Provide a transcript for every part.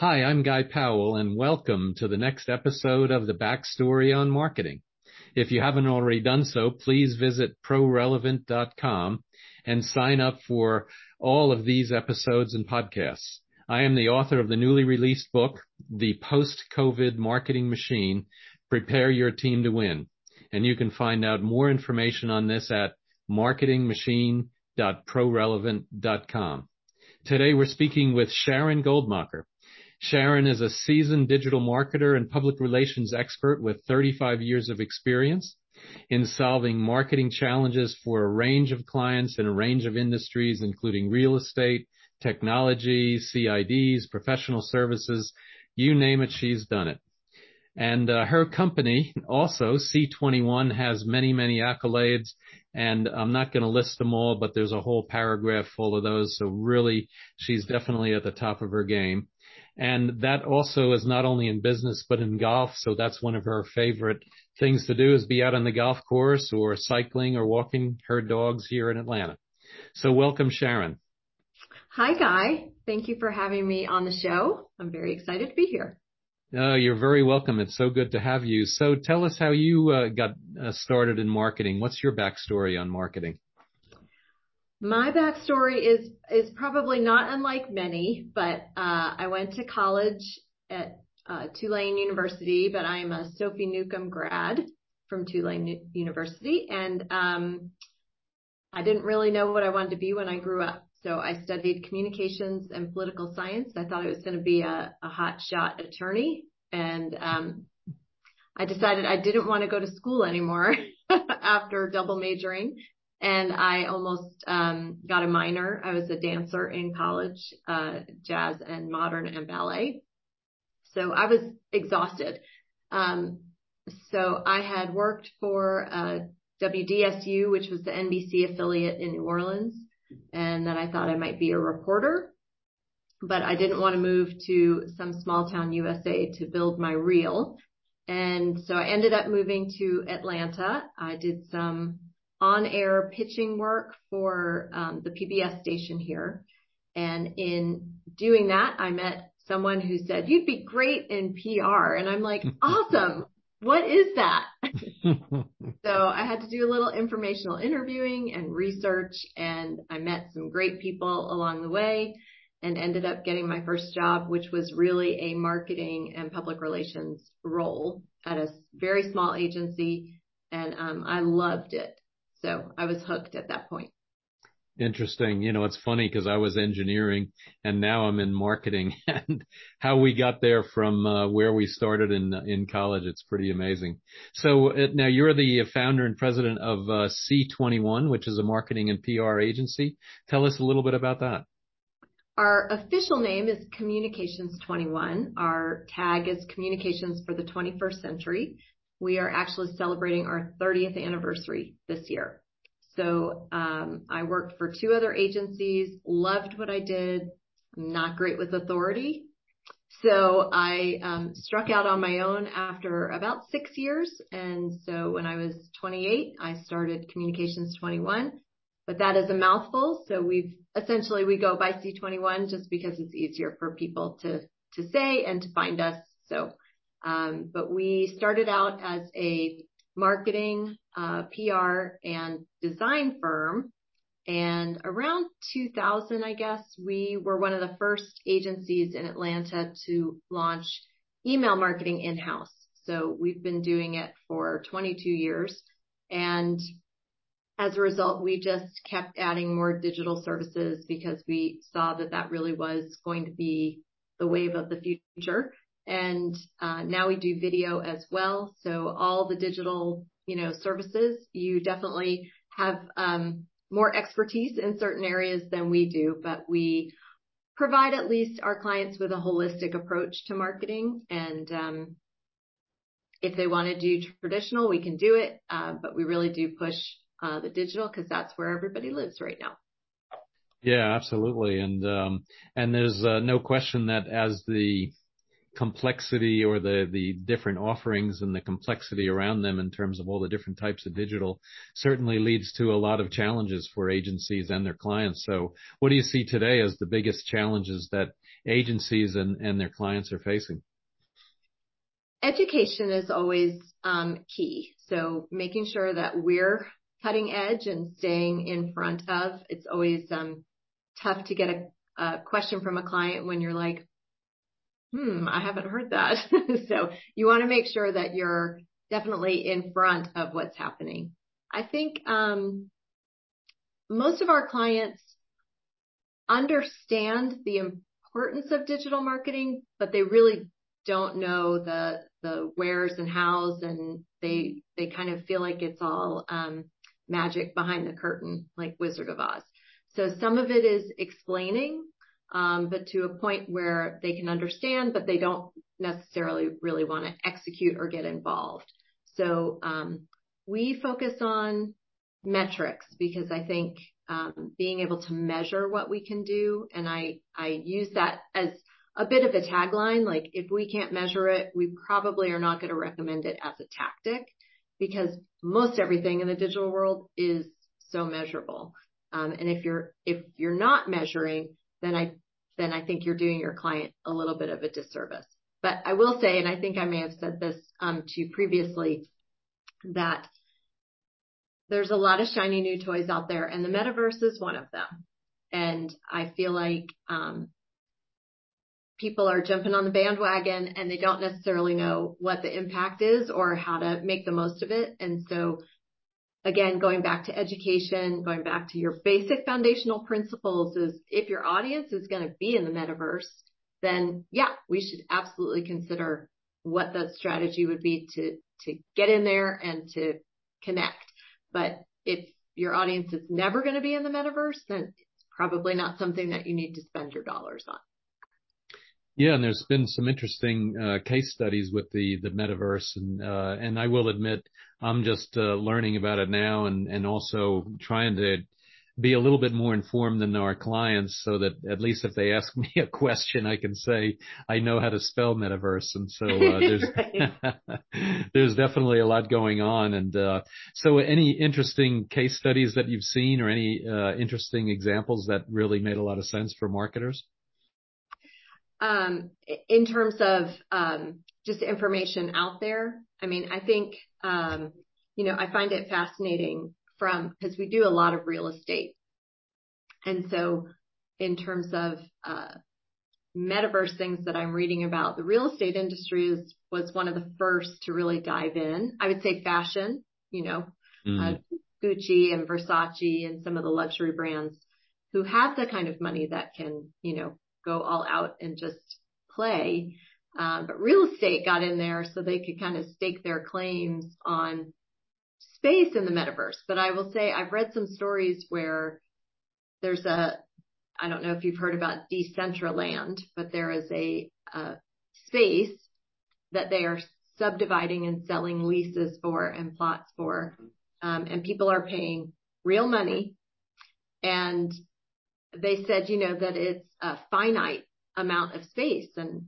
Hi, I'm Guy Powell, and welcome to the next episode of the Backstory on Marketing. If you haven't already done so, please visit prorelevant.com and sign up for all of these episodes and podcasts. I am the author of the newly released book, The Post-COVID Marketing Machine: Prepare Your Team to Win. And you can find out more information on this at marketingmachine.prorelevant.com. Today, we're speaking with Sharon Goldmacher. Sharon is a seasoned digital marketer and public relations expert with 35 years of experience in solving marketing challenges for a range of clients in a range of industries, including real estate, technology, CIDs, professional services. You name it, she's done it. And uh, her company, also, C21, has many, many accolades, and I'm not going to list them all, but there's a whole paragraph full of those. So really, she's definitely at the top of her game. And that also is not only in business, but in golf. So that's one of her favorite things to do, is be out on the golf course or cycling or walking her dogs here in Atlanta. So welcome, Sharon. Hi, Guy. Thank you for having me on the show. I'm very excited to be here. You're very welcome. It's so good to have you. So tell us how you uh, got uh, started in marketing. What's your backstory on marketing? My backstory is is probably not unlike many, but uh, I went to college at uh, Tulane University, but I am a Sophie Newcomb grad from Tulane University, and um, I didn't really know what I wanted to be when I grew up. So I studied communications and political science. I thought I was going to be a a hot shot attorney, and um, I decided I didn't want to go to school anymore after double majoring, and I almost um, got a minor. I was a dancer in college, uh, jazz and modern and ballet. So I was exhausted. Um, so I had worked for uh, WDSU, which was the NBC affiliate in New Orleans, and then I thought I might be a reporter, but I didn't want to move to some small town USA to build my reel. And so I ended up moving to Atlanta. I did some on-air pitching work for um, the PBS station here. And in doing that, I met someone who said, "You'd be great in PR." And I'm like, "Awesome. What is that?" So I had to do a little informational interviewing and research, and I met some great people along the way and ended up getting my first job, which was really a marketing and public relations role at a very small agency, and um, I loved it. I was hooked at that point. Interesting. You know, it's funny because I was engineering, and now I'm in marketing, and how we got there from uh, where we started in college, it's pretty amazing. So uh, now you're the founder and president of uh, C21, which is a marketing and PR agency. Tell us a little bit about that. Our official name is Communications 21. Our tag is Communications for the 21st Century. We are actually celebrating our 30th anniversary this year. So um, I worked for two other agencies, loved what I did. Not great with authority. So I um, struck out on my own after about six years. And so when I was 28, I started Communications 21, but that is a mouthful. So we've essentially, we go by C21 just because it's easier for people to say and to find us. Um, but we started out as a marketing, uh, PR, and design firm. And around 2000, I guess, we were one of the first agencies in Atlanta to launch email marketing in-house. So we've been doing it for 22 years. And as a result, we just kept adding more digital services because we saw that that really was going to be the wave of the future. And uh, now we do video as well. So all the digital you know, services, you definitely have um, more expertise in certain areas than we do, but we provide at least our clients with a holistic approach to marketing. And um, if they want to do traditional, we can do it, uh, but we really do push uh, the digital because that's where everybody lives right now. Yeah, absolutely. And um, there's no question that as the complexity or the different offerings and the complexity around them in terms of all the different types of digital certainly leads to a lot of challenges for agencies and their clients. So what do you see today as the biggest challenges that agencies and, their clients are facing? Education is always um, key. So making sure that we're cutting edge and staying in front of. It's always um, tough to get a question from a client when you're like, hmm, I haven't heard that. so you want to make sure that you're definitely in front of what's happening. I think um, most of our clients understand the importance of digital marketing, but they really don't know the the wheres and hows, and they they kind of feel like it's all um, magic behind the curtain, like Wizard of Oz. So some of it is explaining, but to a point where they can understand, but they don't necessarily really want to execute or get involved. So um, we focus on metrics because I think um, being able to measure what we can do, and I use that as a bit of a tagline. Like if we can't measure it, we probably are not going to recommend it as a tactic because most everything in the digital world is so measurable. Um, and if you're not measuring, then I then I think you're doing your client a little bit of a disservice. But I will say, and I think I may have said this um, to you previously, that there's a lot of shiny new toys out there, and the metaverse is one of them. And I feel like um, people are jumping on the bandwagon and they don't necessarily know what the impact is or how to make the most of it. And so again, going back to education, going back to your basic foundational principles is if your audience is going to be in the metaverse, then yeah, we should absolutely consider what the strategy would be to, to get in there and to connect. But if your audience is never going to be in the metaverse, then it's probably not something that you need to spend your dollars on. Yeah, and there's been some interesting uh, case studies with the the metaverse, and uh, and I will admit I'm just uh, learning about it now, and and also trying to be a little bit more informed than our clients, so that at least if they ask me a question, I can say I know how to spell metaverse, and so uh, there's there's definitely a lot going on, and uh, so any interesting case studies that you've seen, or any uh, interesting examples that really made a lot of sense for marketers. Um, in terms of um, just information out there, I mean, I think, um, you know, I find it fascinating from because we do a lot of real estate. And so in terms of uh, metaverse things that I'm reading about, the real estate industry is, was one of the first to really dive in. I would say fashion, you know, mm. uh, Gucci and Versace and some of the luxury brands who have the kind of money that can, you know, go all out and just play. Um, but real estate got in there so they could kind of stake their claims on space in the metaverse. But I will say I've read some stories where there's a, I don't know if you've heard about Decentraland, but there is a, a space that they are subdividing and selling leases for and plots for. Um, and people are paying real money and they said, you know, that it's a finite amount of space. And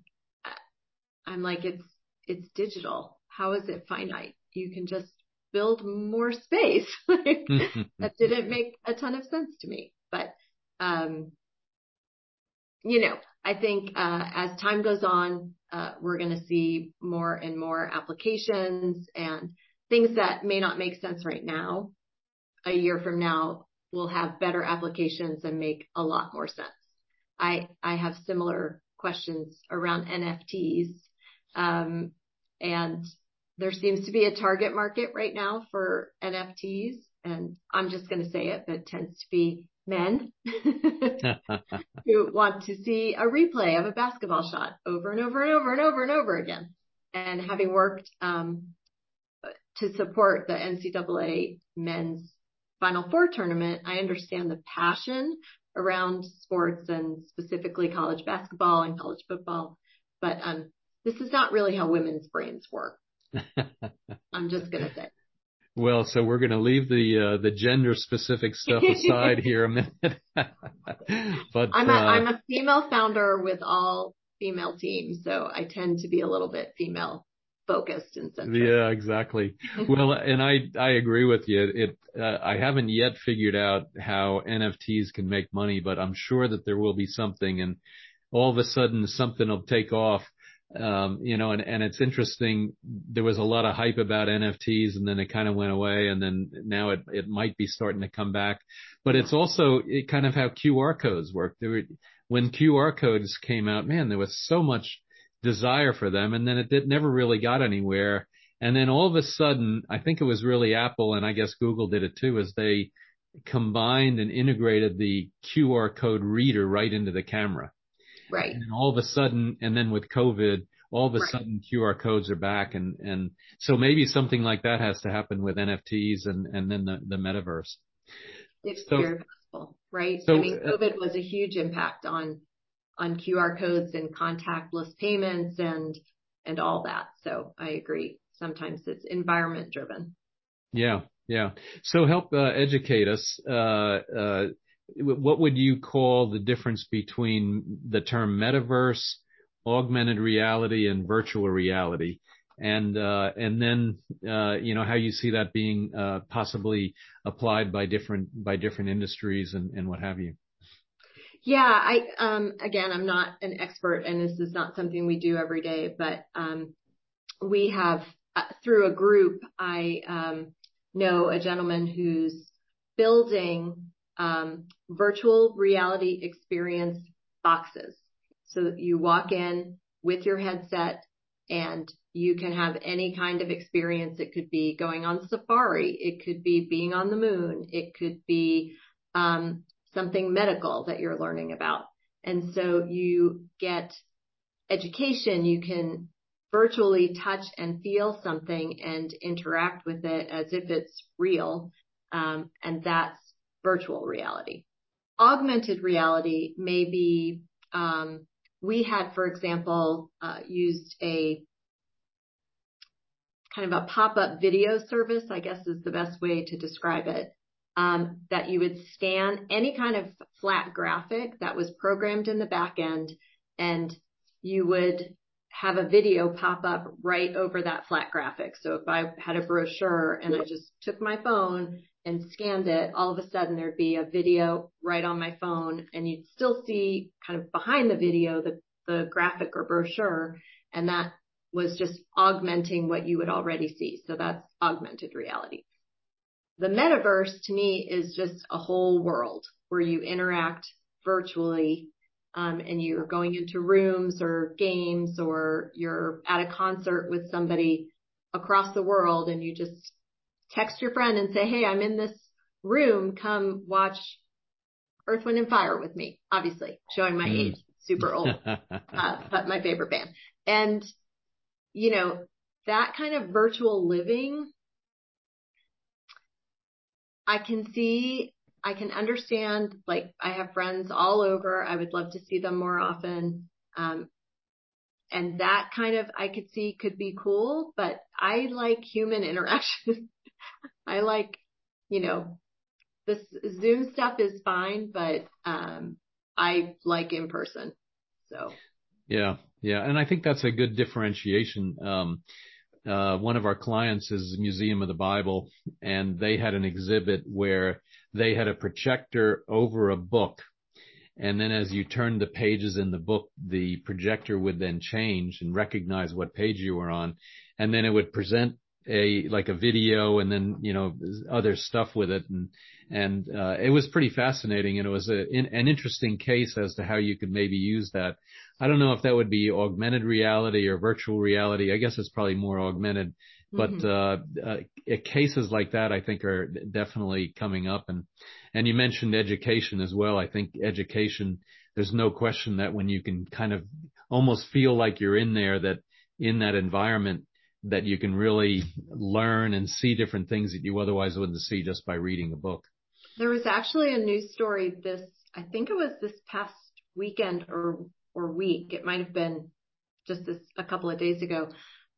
I'm like, it's, it's digital. How is it finite? You can just build more space. that didn't make a ton of sense to me, but, um, you know, I think, uh, as time goes on, uh, we're going to see more and more applications and things that may not make sense right now. A year from now, we'll have better applications and make a lot more sense. I, I have similar questions around NFTs. Um, and there seems to be a target market right now for NFTs. And I'm just going to say it, but it tends to be men who want to see a replay of a basketball shot over and over and over and over and over again. And having worked um, to support the NCAA men's Final Four tournament, I understand the passion around sports and specifically college basketball and college football. But um, this is not really how women's brains work. I'm just going to say. Well, so we're going to leave the uh, the gender specific stuff aside here a minute. but I'm a, uh, I'm a female founder with all female teams, so I tend to be a little bit female focused and centric. Yeah, exactly. well, and I I agree with you. It uh, I haven't yet figured out how NFTs can make money, but I'm sure that there will be something. And all of a sudden something will take off. Um, you know, and, and it's interesting. There was a lot of hype about NFTs and then it kind of went away and then now it, it might be starting to come back, but it's also it kind of how QR codes work. There were, when QR codes came out, man, there was so much desire for them and then it did, never really got anywhere. And then all of a sudden, I think it was really Apple and I guess Google did it too, as they combined and integrated the QR code reader right into the camera. Right. And all of a sudden, and then with COVID, all of a Right. sudden QR codes are back and, and so maybe something like that has to happen with NFTs and, and then the, the metaverse. It's So- very possible, right? So, I mean, uh, COVID was a huge impact on on QR codes and contactless payments and and all that. So I agree. Sometimes it's environment driven. Yeah. Yeah. So help uh, educate us. Uh, uh, what would you call the difference between the term metaverse, augmented reality, and virtual reality? And uh, and then uh, you know how you see that being uh, possibly applied by different by different industries and, and what have you. Yeah, I um again, I'm not an expert and this is not something we do every day, but um we have through a group I um know a gentleman who's building virtual reality experience boxes. So you walk in with your headset and you can have any kind of experience. It could be going on safari, it could be being on the moon, it could be um something medical that you're learning about. And so you get education, you can virtually touch and feel something and interact with it as if it's real. Um, and that's virtual reality. Augmented reality may be, um, we had, for example, uh, used a kind of a pop-up video service, I guess is the best way to describe it um, that you would scan any kind of flat graphic that was programmed in the back end and you would have a video pop up right over that flat graphic. So if I had a brochure and I just took my phone and scanned it, all of a sudden there'd be a video right on my phone and you'd still see kind of behind the video the, graphic or brochure and that was just augmenting what you would already see. So that's augmented reality. The metaverse to me is just a whole world where you interact virtually um, and you're going into rooms or games or you're at a concert with somebody across the world and you just text your friend and say, Hey, I'm in this room. Come watch Earth, Wind and Fire with me. Obviously showing my Mm. age, super old, uh, but my favorite band. And, you know, that kind of virtual living I can see, I can understand, like I have friends all over. I would love to see them more often. Um, and that kind of I could see could be cool, but I like human interaction. I like, you know, this Zoom stuff is fine, but, um, I like in person. So Yeah. Yeah. And I think that's a good differentiation. Um, uh, one of our clients is Museum of the Bible and they had an exhibit where they had a projector over a book. And then as you turned the pages in the book, the projector would then change and recognize what page you were on. And then it would present a, like a video and then, you know, other stuff with it. And, and, uh, it was pretty fascinating. And it was a, in, an interesting case as to how you could maybe use that. I don't know if that would be augmented reality or virtual reality. I guess it's probably more augmented, but, Mhm. uh, uh, cases like that I think are definitely coming up. And, and you mentioned education as well. I think education, there's no question that when you can kind of almost feel like you're in there, that in that environment, that you can really learn and see different things that you otherwise wouldn't see just by reading a book. There was actually a news story this, I think it was this past weekend or, or week. It might have been just this a couple of days ago,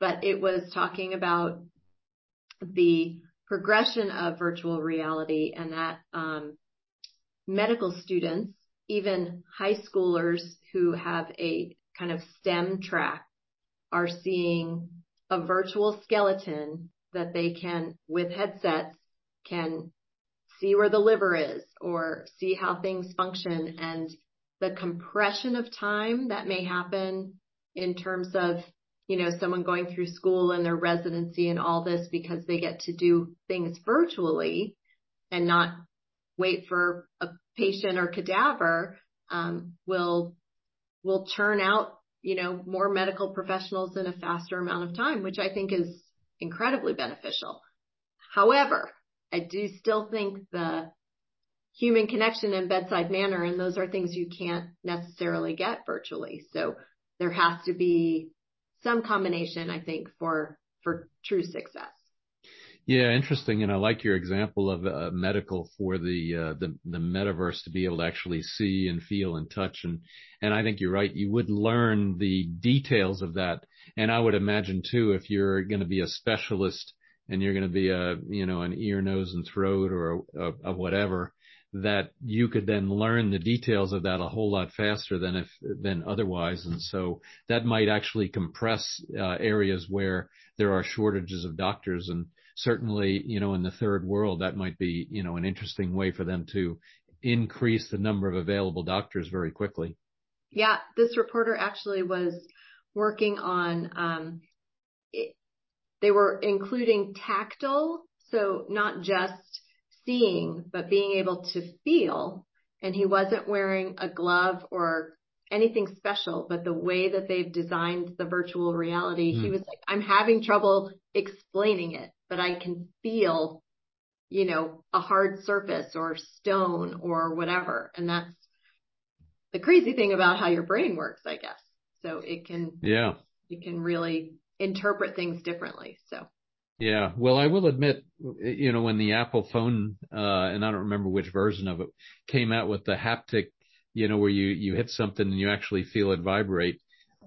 but it was talking about the progression of virtual reality and that, um, medical students, even high schoolers who have a kind of STEM track are seeing a virtual skeleton that they can, with headsets, can see where the liver is or see how things function. And the compression of time that may happen in terms of, you know, someone going through school and their residency and all this because they get to do things virtually and not wait for a patient or cadaver, um, will, will churn out, you know, more medical professionals in a faster amount of time, which I think is incredibly beneficial. However, I do still think the human connection and bedside manner, and those are things you can't necessarily get virtually. So there has to be some combination, I think, for, for true success. Yeah, interesting. And I like your example of uh, medical for the, uh, the the metaverse to be able to actually see and feel and touch. And and I think you're right. You would learn the details of that. And I would imagine too, if you're going to be a specialist and you're going to be a you know an ear, nose, and throat or a whatever, that you could then learn the details of that a whole lot faster than if than otherwise. And so that might actually compress uh, areas where there are shortages of doctors and certainly, you know, in the third world, that might be, you know, an interesting way for them to increase the number of available doctors very quickly. Yeah, this reporter actually was working on, um, it, they were including tactile, so not just seeing, but being able to feel. And he wasn't wearing a glove or anything special, but the way that they've designed the virtual reality, mm. he hmm. was like, I'm having trouble explaining it but I can feel, you know, a hard surface or stone or whatever. And that's the crazy thing about how your brain works, I guess. So it can, yeah, it can really interpret things differently. So. Yeah. Well, I will admit, you know, when the Apple phone, uh, and I don't remember which version of it came out with the haptic, you know, where you, you hit something and you actually feel it vibrate.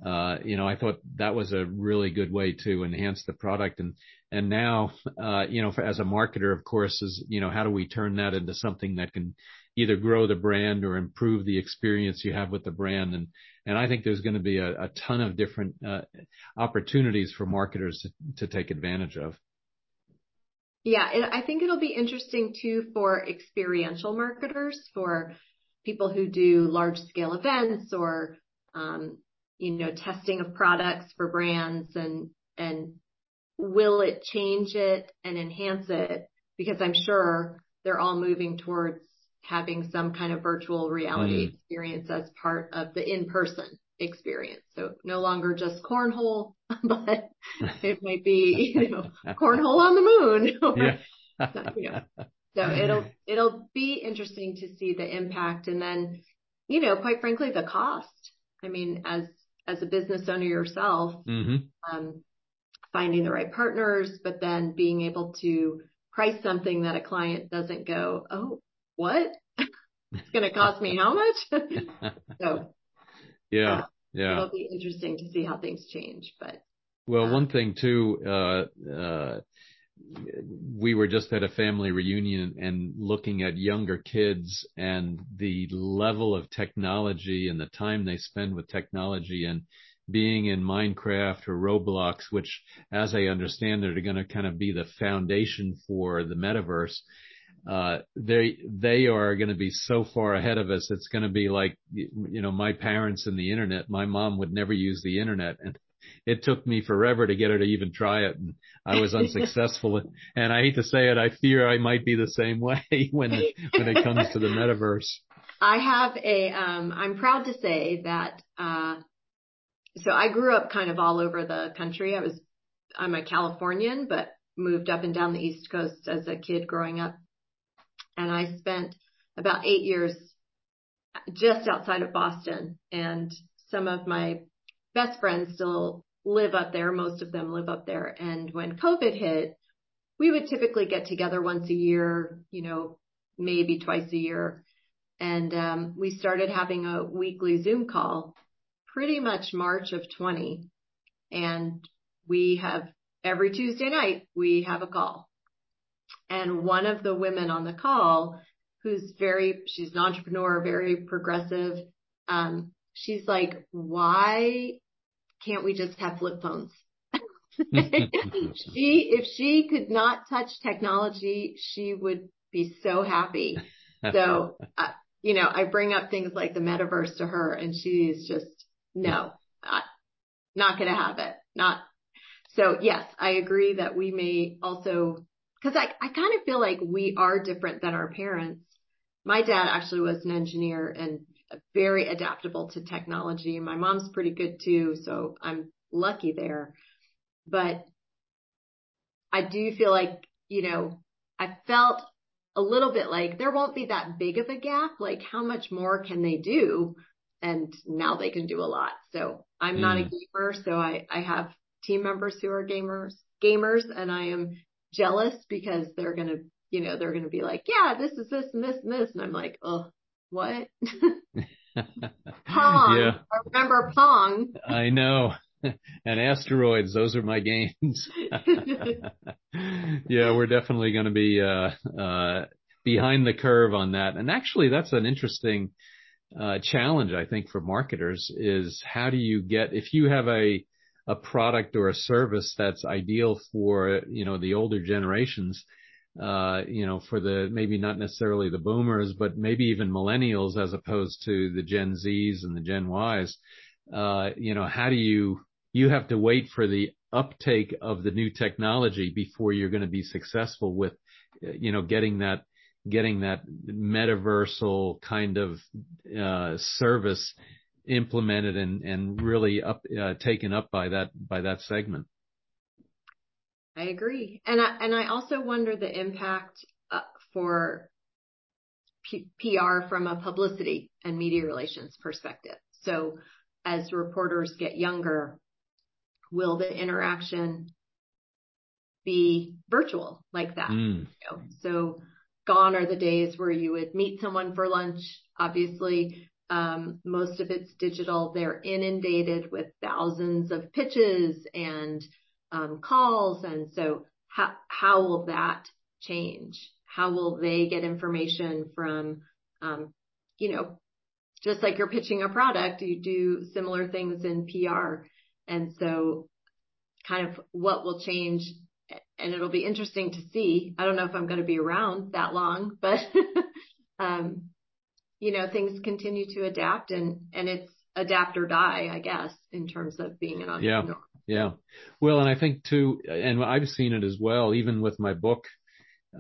Uh, you know, I thought that was a really good way to enhance the product. And, and now, uh, you know, for, as a marketer, of course, is, you know, how do we turn that into something that can either grow the brand or improve the experience you have with the brand? And, and I think there's going to be a, a ton of different, uh, opportunities for marketers to, to take advantage of. Yeah, I think it'll be interesting too for experiential marketers, for people who do large scale events or, um, you know, testing of products for brands and, and will it change it and enhance it? Because I'm sure they're all moving towards having some kind of virtual reality mm. experience as part of the in-person experience. So no longer just cornhole, but it might be, you know, cornhole on the moon. Or, yeah. you know. So it'll, it'll be interesting to see the impact and then, you know, quite frankly, the cost. I mean, as as a business owner yourself, mm-hmm. um, finding the right partners, but then being able to price something that a client doesn't go, oh, what? it's going to cost me how much? so, yeah, uh, yeah, it'll be interesting to see how things change. But well, one thing too, uh, uh, we were just at a family reunion and looking at younger kids and the level of technology and the time they spend with technology and being in Minecraft or Roblox, which as I understand it are going to kind of be the foundation for the metaverse. Uh, they, they are going to be so far ahead of us. It's going to be like, you know, my parents and the internet. My mom would never use the internet and it took me forever to get her to even try it and I was unsuccessful. and I hate to say it, I fear I might be the same way when, when it comes to the metaverse. I have a, um, I'm proud to say that, uh, so I grew up kind of all over the country. I was, I'm a Californian, but moved up and down the East Coast as a kid growing up. And I spent about eight years just outside of Boston and some of my best friends still live up there. Most of them live up there. And when COVID hit, we would typically get together once a year, you know, maybe twice a year. And um, we started having a weekly Zoom call pretty much March of 20. And we have every Tuesday night, we have a call. And one of the women on the call, who's very, she's an entrepreneur, very progressive, um, she's like, why can't we just have flip phones? she, if she could not touch technology, she would be so happy. So, uh, you know, I bring up things like the metaverse to her and she's just, no, not, not going to have it. Not. So yes, I agree that we may also, cause I, I kind of feel like we are different than our parents. My dad actually was an engineer and very adaptable to technology. My mom's pretty good too. So I'm lucky there, but I do feel like, you know, I felt a little bit like there won't be that big of a gap. Like how much more can they do? And now they can do a lot. So I'm mm. not a mm. gamer. So I, I have team members who are gamers, gamers, and I am jealous because they're going to, you know, they're going to be like, yeah, this is this and this and this. And I'm like, oh, what? Pong. Yeah. I remember Pong. I know. and asteroids, those are my games. yeah, we're definitely going to be uh, uh, behind the curve on that. And actually, that's an interesting uh, challenge, I think, for marketers is how do you get if you have a a product or a service that's ideal for you know the older generations uh, you know, for the maybe not necessarily the boomers, but maybe even millennials as opposed to the Gen Zs and the Gen Ys. Uh, you know, how do you you have to wait for the uptake of the new technology before you're going to be successful with, you know, getting that getting that metaversal kind of uh, service implemented and and really up uh, taken up by that by that segment. I agree. And I, and I also wonder the impact uh, for P- PR from a publicity and media relations perspective. So as reporters get younger, will the interaction be virtual like that? Mm. So gone are the days where you would meet someone for lunch. Obviously, most of it's digital. They're inundated with thousands of pitches and um, calls. And so how, will that change? How will they get information from, um, you know, just like you're pitching a product, you do similar things in PR. And so kind of what will change and it'll be interesting to see. I don't know if I'm going to be around that long, but, um, you know, things continue to adapt and, and it's adapt or die, I guess, in terms of being an entrepreneur. Yeah. Yeah. Well, and I think too, and I've seen it as well, even with my book,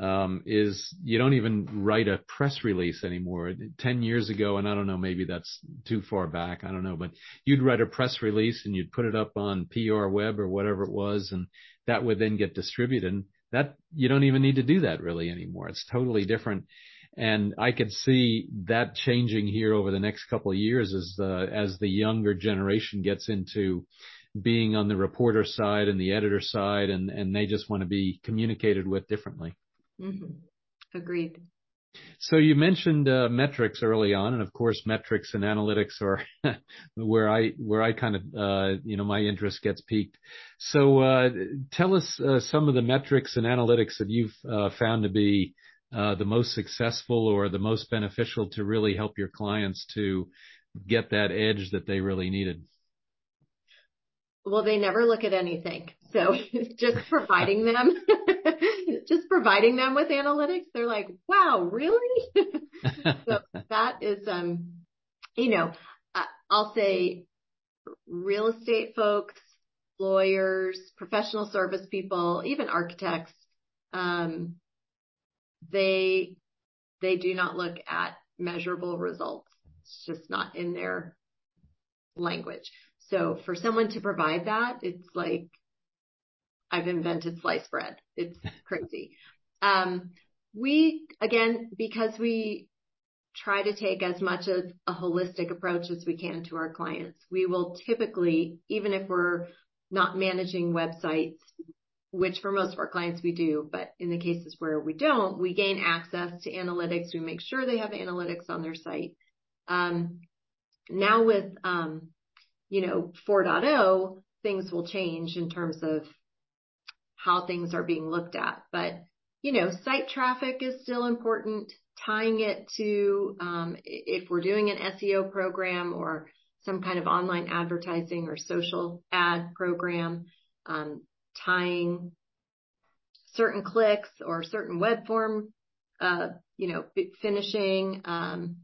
um, is you don't even write a press release anymore. 10 years ago, and I don't know, maybe that's too far back. I don't know, but you'd write a press release and you'd put it up on PR web or whatever it was. And that would then get distributed. And that you don't even need to do that really anymore. It's totally different. And I could see that changing here over the next couple of years as the, as the younger generation gets into being on the reporter side and the editor side and, and they just want to be communicated with differently. Mm-hmm. Agreed. So you mentioned uh, metrics early on, and of course, metrics and analytics are where I where I kind of uh, you know my interest gets piqued. So uh, tell us uh, some of the metrics and analytics that you've uh, found to be the most successful or the most beneficial to really help your clients to get that edge that they really needed. Well, they never look at anything. So just providing them, just providing them with analytics, they're like, wow, really? so that is, um, you know, I'll say real estate folks, lawyers, professional service people, even architects, um, they, they do not look at measurable results. It's just not in their language. So for someone to provide that, it's like I've invented sliced bread. It's crazy. Um, we, again, because we try to take as much of a holistic approach as we can to our clients, we will typically, even if we're not managing websites, which for most of our clients we do, but in the cases where we don't, we gain access to analytics. We make sure they have analytics on their site. Um, now with, um, you know, 4.0, things will change in terms of how things are being looked at. But, you know, site traffic is still important. Tying it to, um, if we're doing an SEO program or some kind of online advertising or social ad program, tying certain clicks or certain web form, uh, you know, finishing, um,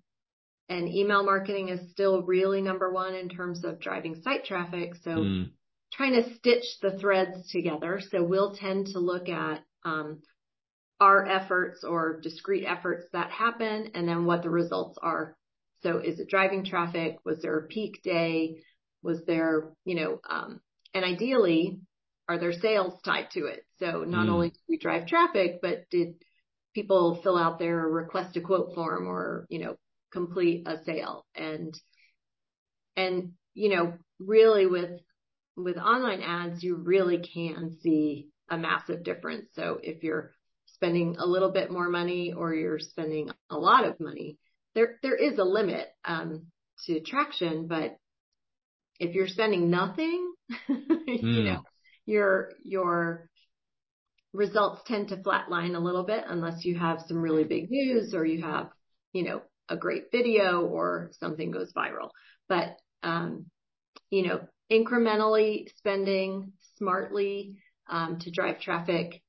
and email marketing is still really number one in terms of driving site traffic. So mm. trying to stitch the threads together. So we'll tend to look at, um, our efforts or discrete efforts that happen and then what the results are. So is it driving traffic? Was there a peak day? Was there, you know, um, and ideally, are there sales tied to it? So not mm. only do we drive traffic, but did people fill out their request a quote form or, you know, complete a sale? And, and, you know, really with, with online ads, you really can see a massive difference. So if you're spending a little bit more money or you're spending a lot of money, there, there is a limit, um, to traction, but if you're spending nothing, mm. you hmm. know, your, your results tend to flatline a little bit unless you have some really big news or you have, you know, a great video or something goes viral. But, um, you know, incrementally spending smartly, um, to drive traffic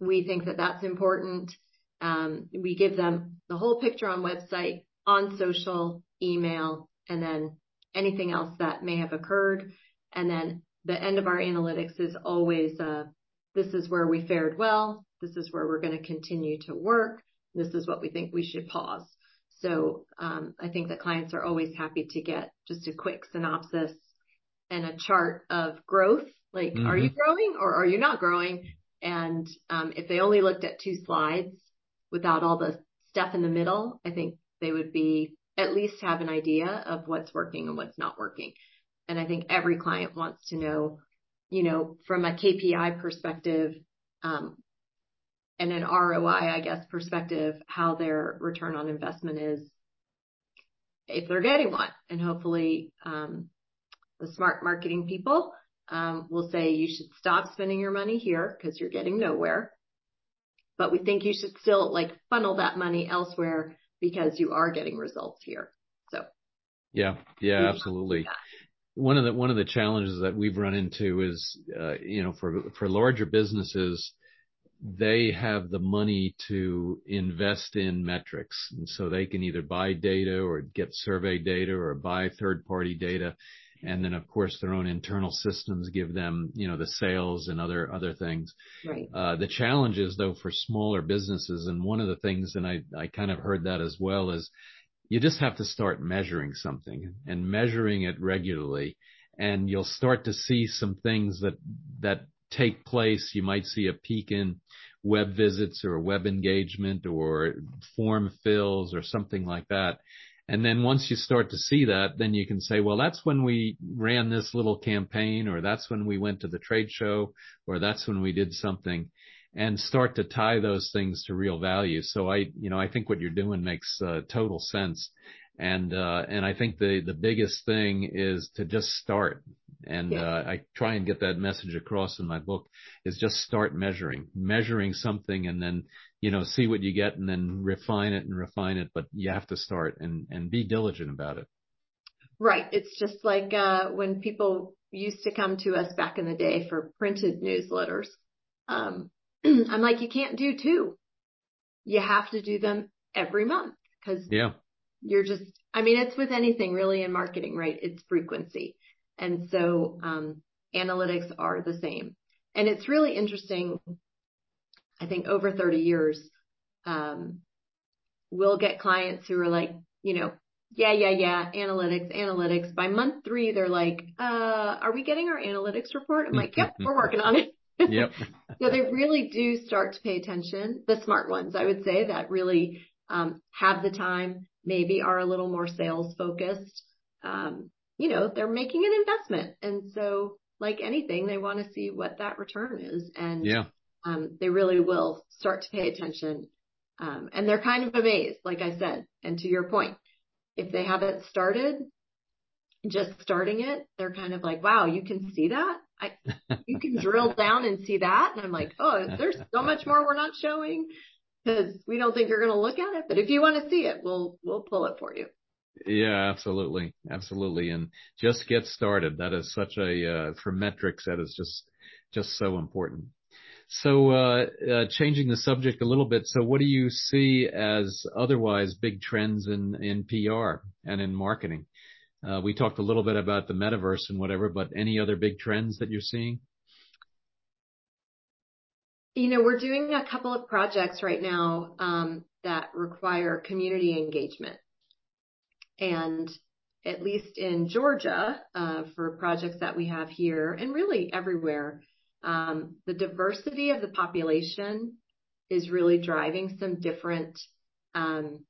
we think that that's important. Um, we give them the whole picture on website, on social, email, and then anything else that may have occurred. And then the end of our analytics is always, uh, this is where we fared well. This is where we're going to continue to work. This is what we think we should pause. So um, I think that clients are always happy to get just a quick synopsis and a chart of growth. Like, mm-hmm. are you growing or are you not growing? And um, if they only looked at two slides without all the stuff in the middle, I think they would be at least have an idea of what's working and what's not working. And I think every client wants to know, you know, from a KPI perspective, um, and an ROI, I guess, perspective, how their return on investment is if they're getting one. And hopefully, um, the smart marketing people um, will say you should stop spending your money here because you're getting nowhere. But we think you should still like funnel that money elsewhere because you are getting results here. So. Yeah. Yeah, absolutely. One of the, one of the challenges that we've run into is, uh, you know, for, for larger businesses, they have the money to invest in metrics. And so they can either buy data or get survey data or buy third party data. And then of course their own internal systems give them, you know, the sales and other, other things. Right. Uh, the challenge is though for smaller businesses. And one of the things, and I, I kind of heard that as well is you just have to start measuring something and measuring it regularly. And you'll start to see some things that, that take place. You might see a peak in web visits or web engagement or form fills or something like that. And then once you start to see that, then you can say, well, that's when we ran this little campaign or that's when we went to the trade show or that's when we did something and start to tie those things to real value. So I, you know, I think what you're doing makes uh, total sense. And, uh, and I think the, the biggest thing is to just start. And, yeah. uh, I try and get that message across in my book is just start measuring, measuring something and then you know, see what you get and then refine it and refine it, but you have to start and, and be diligent about it. Right. It's just like, uh, when people used to come to us back in the day for printed newsletters. Um, I'm like, you can't do two. You have to do them every month because yeah, you're just, I mean, it's with anything really in marketing, right? It's frequency. And so, um, analytics are the same. And it's really interesting I think over 30 years, um, we'll get clients who are like, you know, yeah, yeah, yeah, analytics, analytics. By month three, they're like, uh, are we getting our analytics report? I'm like, yep, we're working on it. Yep. so they really do start to pay attention. The smart ones, I would say, that really um, have the time, maybe are a little more sales focused. Um, you know, they're making an investment. And so like anything, they want to see what that return is. And yeah um, they really will start to pay attention. Um, and they're kind of amazed, like I said. And to your point, if they haven't started, just starting it, they're kind of like, wow, you can see that? I, you can drill down and see that. And I'm like, oh, there's so much more we're not showing because we don't think you're going to look at it. But if you want to see it, we'll, we'll pull it for you. Yeah, absolutely. Absolutely. And just get started. That is such a, uh, for metrics, that is just, just so important. So, uh, uh, changing the subject a little bit. So what do you see as otherwise big trends in, in PR and in marketing? Uh, we talked a little bit about the metaverse and whatever, but any other big trends that you're seeing? You know, we're doing a couple of projects right now um, that require community engagement. And at least in Georgia, uh, for projects that we have here and really everywhere, um, the diversity of the population is really driving some different um,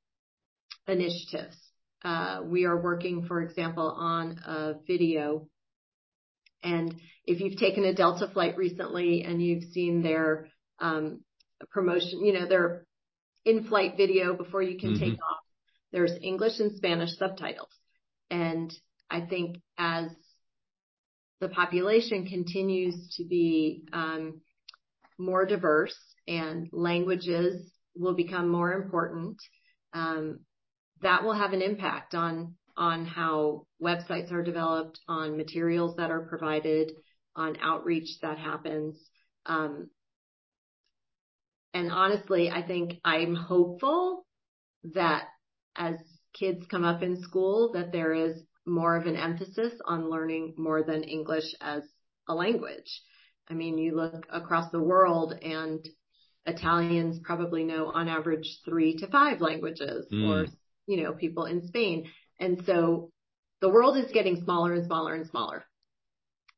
initiatives. Uh, we are working, for example, on a video. And if you've taken a Delta flight recently and you've seen their um, promotion, you know, their in-flight video before you can mm-hmm. take off, there's English and Spanish subtitles. And I think as the population continues to be um, more diverse and languages will become more important, um, that will have an impact on on how websites are developed, on materials that are provided, on outreach that happens. Um, and honestly, I think I'm hopeful that as kids come up in school, that there is more of an emphasis on learning more than English as a language. I mean, you look across the world and Italians probably know on average three to five languages mm. or, you know, people in Spain. And so the world is getting smaller and smaller and smaller.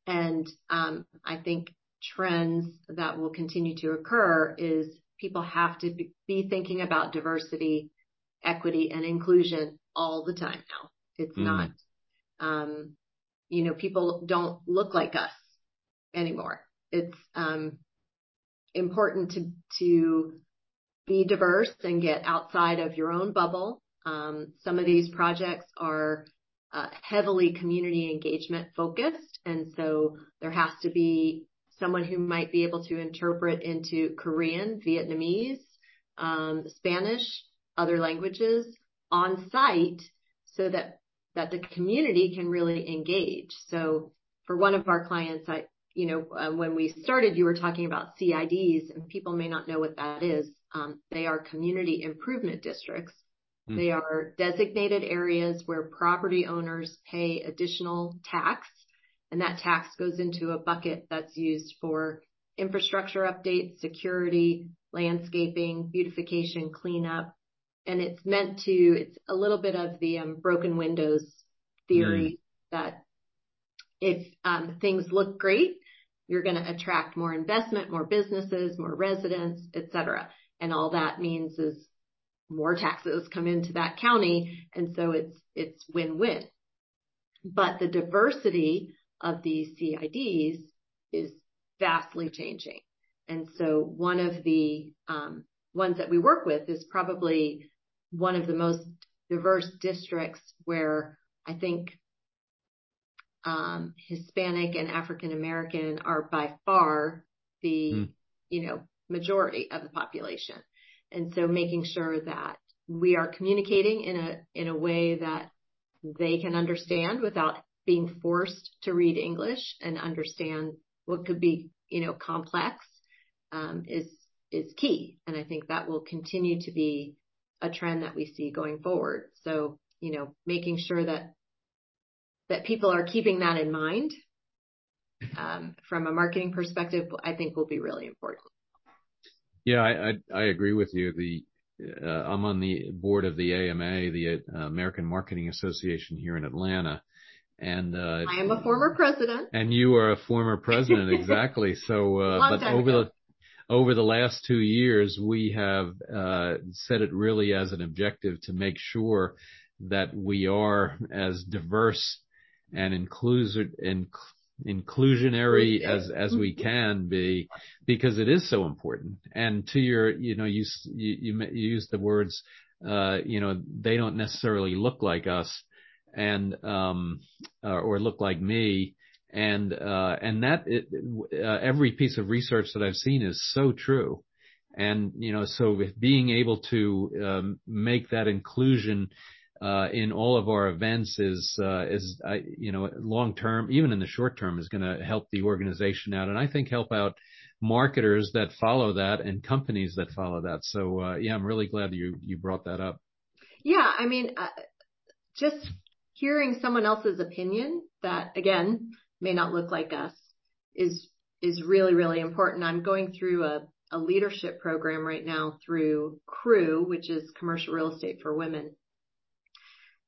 And um, I think trends that will continue to occur is people have to be thinking about diversity, equity, and inclusion all the time now. It's mm. not um, you know, people don't look like us anymore. It's um, important to to be diverse and get outside of your own bubble. Um, some of these projects are uh, heavily community engagement focused, and so there has to be someone who might be able to interpret into Korean, Vietnamese, um, Spanish, other languages on site so that the community can really engage. So for one of our clients, I, you know, uh, when we started, you were talking about CIDs and people may not know what that is. Um, they are community improvement districts. Mm. They are designated areas where property owners pay additional tax and that tax goes into a bucket that's used for infrastructure updates, security, landscaping, beautification, cleanup, and it's meant to, it's a little bit of the um, broken windows theory mm. that if um, things look great, you're going to attract more investment, more businesses, more residents, et cetera. And all that means is more taxes come into that county. And so it's, it's win-win. But the diversity of these CIDs is vastly changing. And so one of the um, ones that we work with is probably one of the most diverse districts where I think um, Hispanic and African American are by far the, mm. you know, majority of the population. And so making sure that we are communicating in a, in a way that they can understand without being forced to read English and understand what could be, you know, complex, um, is, is key. And I think that will continue to be a trend that we see going forward. So, you know, making sure that that people are keeping that in mind um, from a marketing perspective, I think will be really important. Yeah, I I, I agree with you. The uh, I'm on the board of the AMA, the uh, American Marketing Association here in Atlanta, and uh, I am a former president. And you are a former president, exactly. So, uh, but over ago. the over the last two years, we have uh, set it really as an objective to make sure that we are as diverse and inclusive and inclusionary as as we can be because it is so important. And to your you know you you, you use the words uh you know they don't necessarily look like us and um uh, or look like me. And uh, and that it, uh, every piece of research that I've seen is so true. And you know, so being able to um, make that inclusion uh, in all of our events is uh, is you know long term, even in the short term, is going to help the organization out, and I think help out marketers that follow that and companies that follow that. So uh, yeah, I'm really glad you you brought that up. Yeah, I mean, uh, just hearing someone else's opinion that again may not look like us is is really really important. I'm going through a a leadership program right now through CREW, which is commercial real estate for women.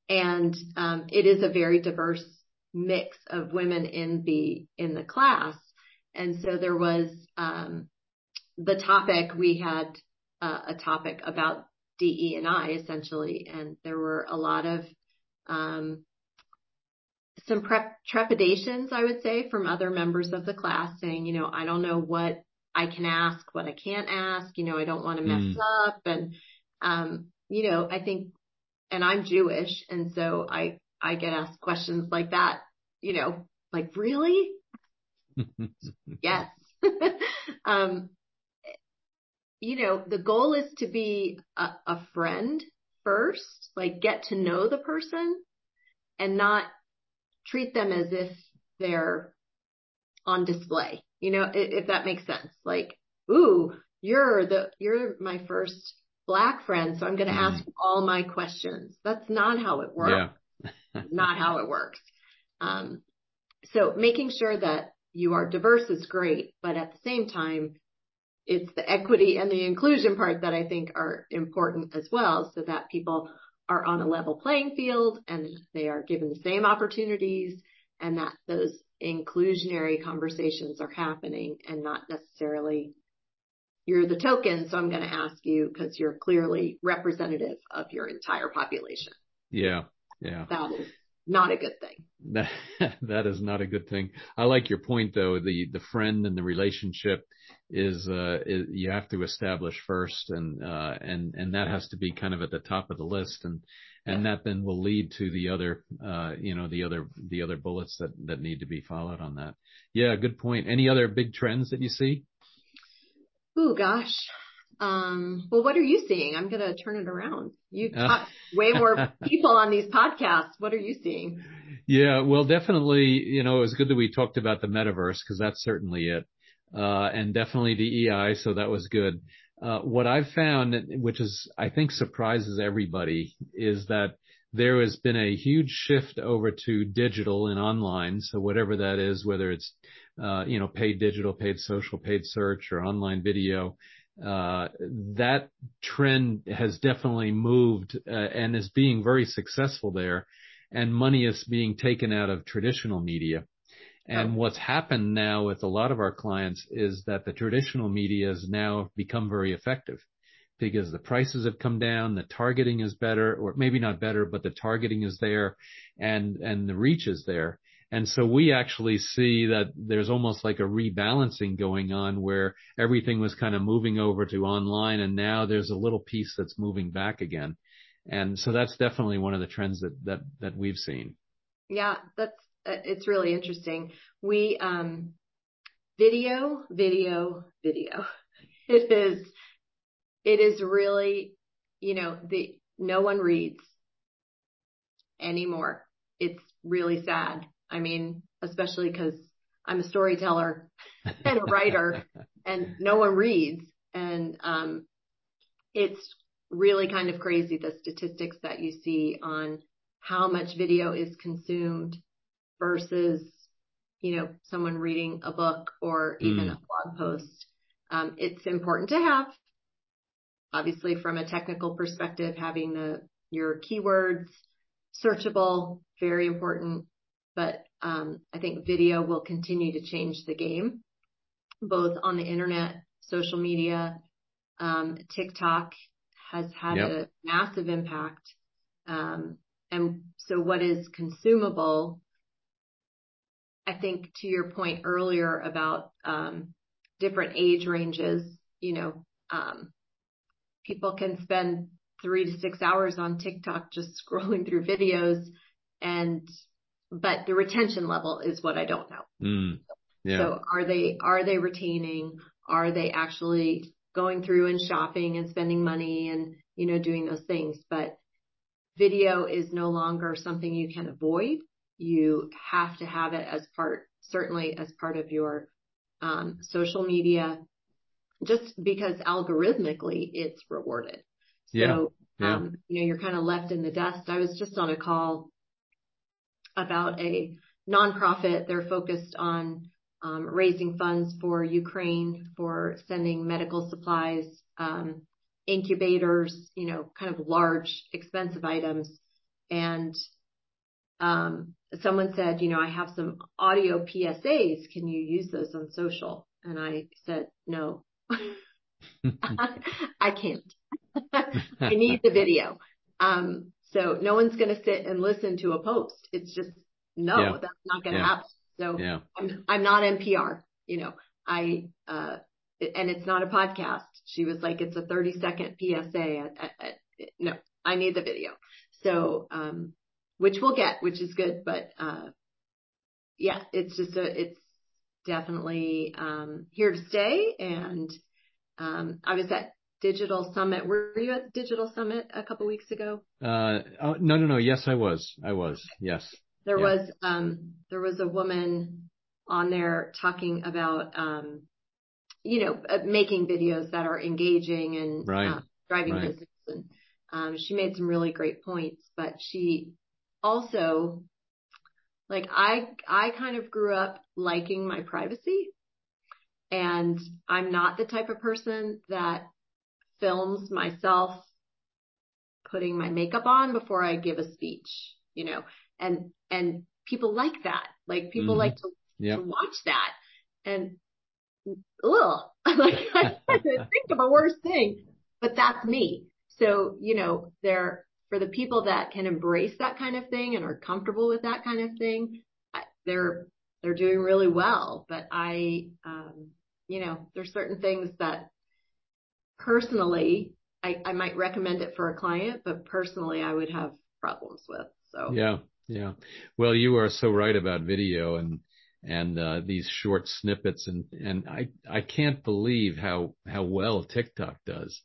And um, it is a very diverse mix of women in the in the class. And so there was um, the topic we had uh, a topic about DE and I essentially, and there were a lot of um, some prep trepidations, I would say, from other members of the class saying, you know, I don't know what I can ask, what I can't ask, you know, I don't want to mess mm. up. And, um, you know, I think, and I'm Jewish. And so I, I get asked questions like that, you know, like, really? yes. um, you know, the goal is to be a, a friend first, like get to know the person and not treat them as if they're on display. You know, if, if that makes sense. Like, ooh, you're the you're my first black friend, so I'm going to mm. ask all my questions. That's not how it works. Yeah. not how it works. Um, so making sure that you are diverse is great, but at the same time, it's the equity and the inclusion part that I think are important as well, so that people are on a level playing field and they are given the same opportunities and that those inclusionary conversations are happening and not necessarily you're the token, so I'm going to ask you because you're clearly representative of your entire population. Yeah. Yeah. That is not a good thing. That, that is not a good thing. I like your point though. The, the friend and the relationship is, uh, is, you have to establish first and, uh, and, and that has to be kind of at the top of the list. And, and that then will lead to the other, uh, you know, the other, the other bullets that, that need to be followed on that. Yeah. Good point. Any other big trends that you see? Oh gosh. Um, well, what are you seeing? I'm going to turn it around. You've taught way more people on these podcasts. What are you seeing? Yeah, well, definitely, you know, it was good that we talked about the metaverse because that's certainly it. Uh, and definitely DEI. So that was good. Uh, what I've found, which is, I think surprises everybody is that there has been a huge shift over to digital and online. So whatever that is, whether it's, you know, paid digital, paid social, paid search or online video, uh, that trend has definitely moved uh, and is being very successful there. And money is being taken out of traditional media. And oh. what's happened now with a lot of our clients is that the traditional media has now become very effective because the prices have come down, the targeting is better, or maybe not better, but the targeting is there and, and the reach is there. And so we actually see that there's almost like a rebalancing going on where everything was kind of moving over to online and now there's a little piece that's moving back again. And so that's definitely one of the trends that, we've seen. Yeah, that's, it's really interesting. We, um, video, video, video. It is, it is really, you know, the, no one reads anymore. It's really sad. I mean, especially because I'm a storyteller and a writer and no one reads. And um, it's really kind of crazy the statistics that you see on how much video is consumed versus, you know, someone reading a book or even mm. a blog post. Um, it's important to have, obviously, from a technical perspective, having the your keywords searchable, very important but um, I think video will continue to change the game, both on the internet, social media. Um, TikTok has had yep. a massive impact. Um, and so what is consumable, I think to your point earlier about um, different age ranges, you know, um, people can spend three to six hours on TikTok just scrolling through videos and but the retention level is what I don't know. Mm, yeah. So are they, are they retaining? Are they actually going through and shopping and spending money and, you know, doing those things? But video is no longer something you can avoid. You have to have it as part, certainly as part of your um, social media, just because algorithmically it's rewarded. So, Yeah. Yeah. um, you know, you're kind of left in the dust. I was just on a call about a nonprofit. They're focused on um, raising funds for Ukraine for sending medical supplies, um, incubators, you know, kind of large, expensive items. And um, someone said, you know, I have some audio PSAs. Can you use those on social? And I said, no, I can't. I need the video. So no one's going to sit and listen to a post. It's just, no, Yeah. that's not going to Yeah. happen. So yeah. I'm, I'm not NPR, you know, I, uh, and it's not a podcast. She was like, it's a 30 second PSA. I, I, I, no, I need the video. So, um, which we'll get, which is good, but, uh, yeah, it's just a, it's definitely, um, here to stay. And, um, I was at Digital Summit. Were you at the Digital Summit a couple weeks ago? Uh, oh, no, no, no. Yes, I was. I was. Yes. There Yeah. was um there was a woman on there talking about um you know uh, making videos that are engaging and Right. uh, driving Right. business and um she made some really great points but she also like I I kind of grew up liking my privacy and I'm not the type of person that films myself putting my makeup on before I give a speech, you know, and, and people like that. Like people Mhm. like to, Yep. to watch that and, ugh, like I think of a worse thing, but that's me. So, you know, there, for the people that can embrace that kind of thing and are comfortable with that kind of thing, I, they're, they're doing really well. But I, um, you know, there's certain things that personally, I, I might recommend it for a client, but personally I would have problems with. So Yeah, yeah. Well, you are so right about video and and uh, these short snippets, and and I I can't believe how how well TikTok does.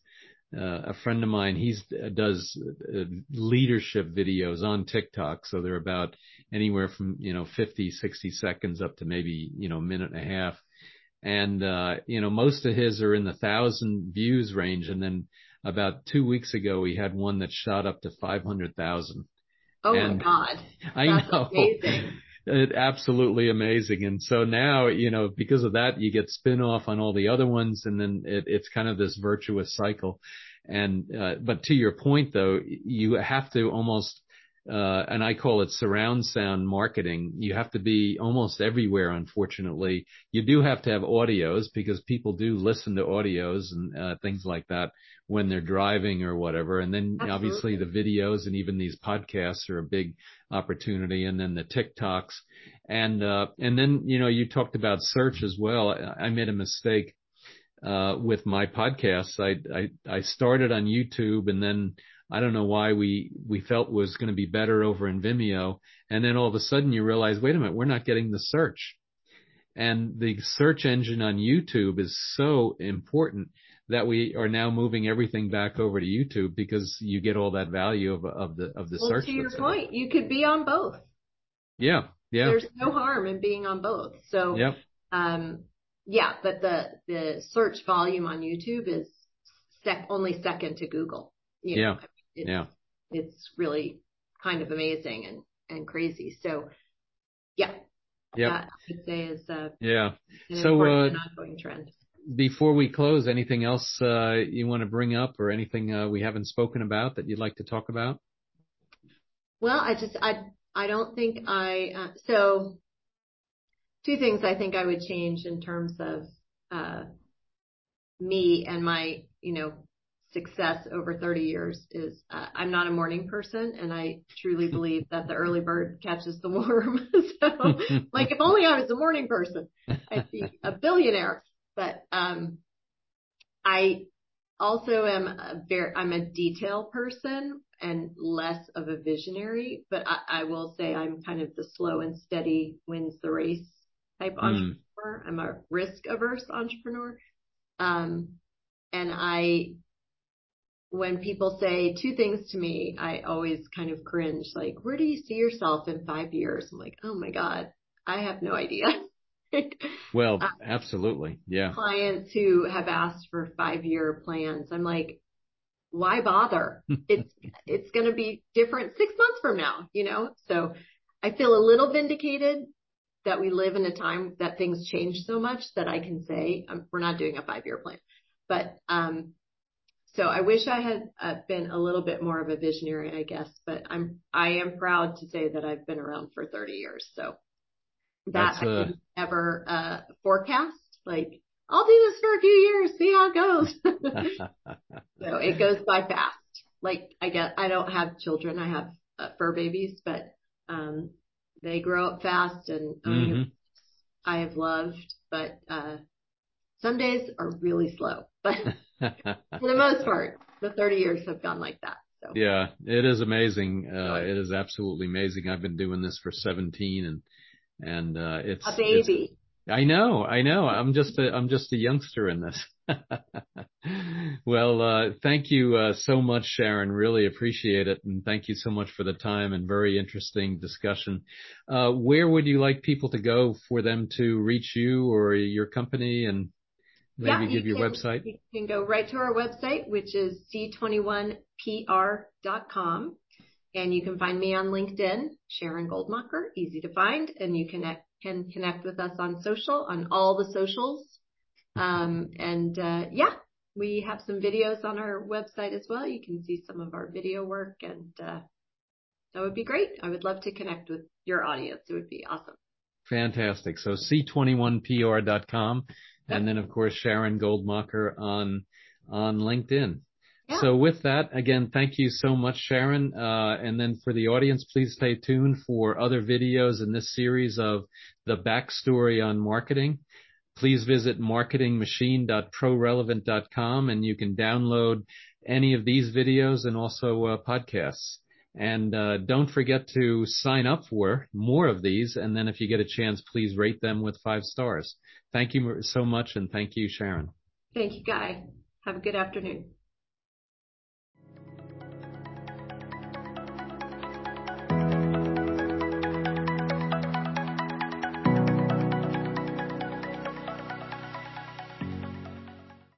Uh, a friend of mine, he's uh, does uh, leadership videos on TikTok, so they're about anywhere from you know 50, 60 seconds up to maybe you know a minute and a half. And uh, you know most of his are in the thousand views range, and then about two weeks ago he had one that shot up to five hundred thousand. oh And- my God, I know. amazing. It, absolutely amazing. And so now, you know, because of that, you get spin off on all the other ones and then it, it's kind of this virtuous cycle. And, uh, but to your point though, you have to almost, uh, and I call it surround sound marketing. You have to be almost everywhere, unfortunately. You do have to have audios because people do listen to audios and, uh, things like that when they're driving or whatever. And then obviously the videos and even these podcasts are a big opportunity and then the TikToks and uh and then you know you talked about search as well I, I made a mistake uh with my podcasts I I I started on YouTube and then I don't know why we we felt was going to be better over in Vimeo and then all of a sudden you realize wait a minute we're not getting the search and the search engine on YouTube is so important that we are now moving everything back over to YouTube because you get all that value of of the of the Well, search to your point, you could be on both. Yeah, yeah, There's no harm in being on both. So, yep, um, yeah, but the, the search volume on YouTube is sec- only second to Google. You know, Yeah, it's, yeah, it's really kind of amazing and, and crazy. So yeah, that I would say is uh, yeah. an So, uh, ongoing trend. Before we close, anything else uh, you want to bring up, or anything uh, we haven't spoken about that you'd like to talk about? Well, I just, I, I don't think I, uh, so two things I think I would change in terms of, uh, me and my, you know, success over 30 years is, uh, I'm not a morning person and I truly believe that the early bird catches the worm. so like if only I was a morning person, I'd be a billionaire. But, um, I also am a very, I'm a detail person and less of a visionary, but I, I will say I'm kind of the slow and steady wins the race type Mm, entrepreneur. I'm a risk averse entrepreneur. Um, and I, when people say two things to me, I always kind of cringe, like, where do you see yourself in five years? I'm like, oh my God, I have no idea. well, uh, absolutely. Yeah. Clients who have asked for five year plans. I'm like, why bother? it's, it's going to be different six months from now, you know? So I feel a little vindicated that we live in a time that things change so much that I can say um, we're not doing a five year plan. But, um, so I wish I had uh, been a little bit more of a visionary, I guess, but I'm, I am proud to say that I've been around for 30 years. So that That's, uh, I didn't ever, uh, forecast. Like, I'll do this for a few years, see how it goes. so it goes by fast. Like I get, I don't have children. I have uh, fur babies, but, um, they grow up fast and mm-hmm. I have loved, but, uh, some days are really slow, but for the most part, the 30 years have gone like that. So. Yeah, it is amazing. Uh, it is absolutely amazing. I've been doing this for 17 and, and, uh, it's a baby. It's, I know, I know. I'm just a, I'm just a youngster in this. well, uh, thank you uh, so much, Sharon. Really appreciate it, and thank you so much for the time and very interesting discussion. Uh, where would you like people to go for them to reach you or your company, and maybe yeah, give you your website? You can go right to our website, which is c21pr.com. And you can find me on LinkedIn, Sharon Goldmacher, easy to find, and you can can connect with us on social, on all the socials. Um, and uh, yeah, we have some videos on our website as well. You can see some of our video work, and uh, that would be great. I would love to connect with your audience. It would be awesome. Fantastic. So c21pr.com, yep. And then of course Sharon Goldmacher on on LinkedIn. So with that, again, thank you so much, Sharon. Uh, and then for the audience, please stay tuned for other videos in this series of the backstory on marketing. Please visit marketingmachine.prorelevant.com and you can download any of these videos and also uh, podcasts. And uh, don't forget to sign up for more of these. And then if you get a chance, please rate them with five stars. Thank you so much. And thank you, Sharon. Thank you, Guy. Have a good afternoon.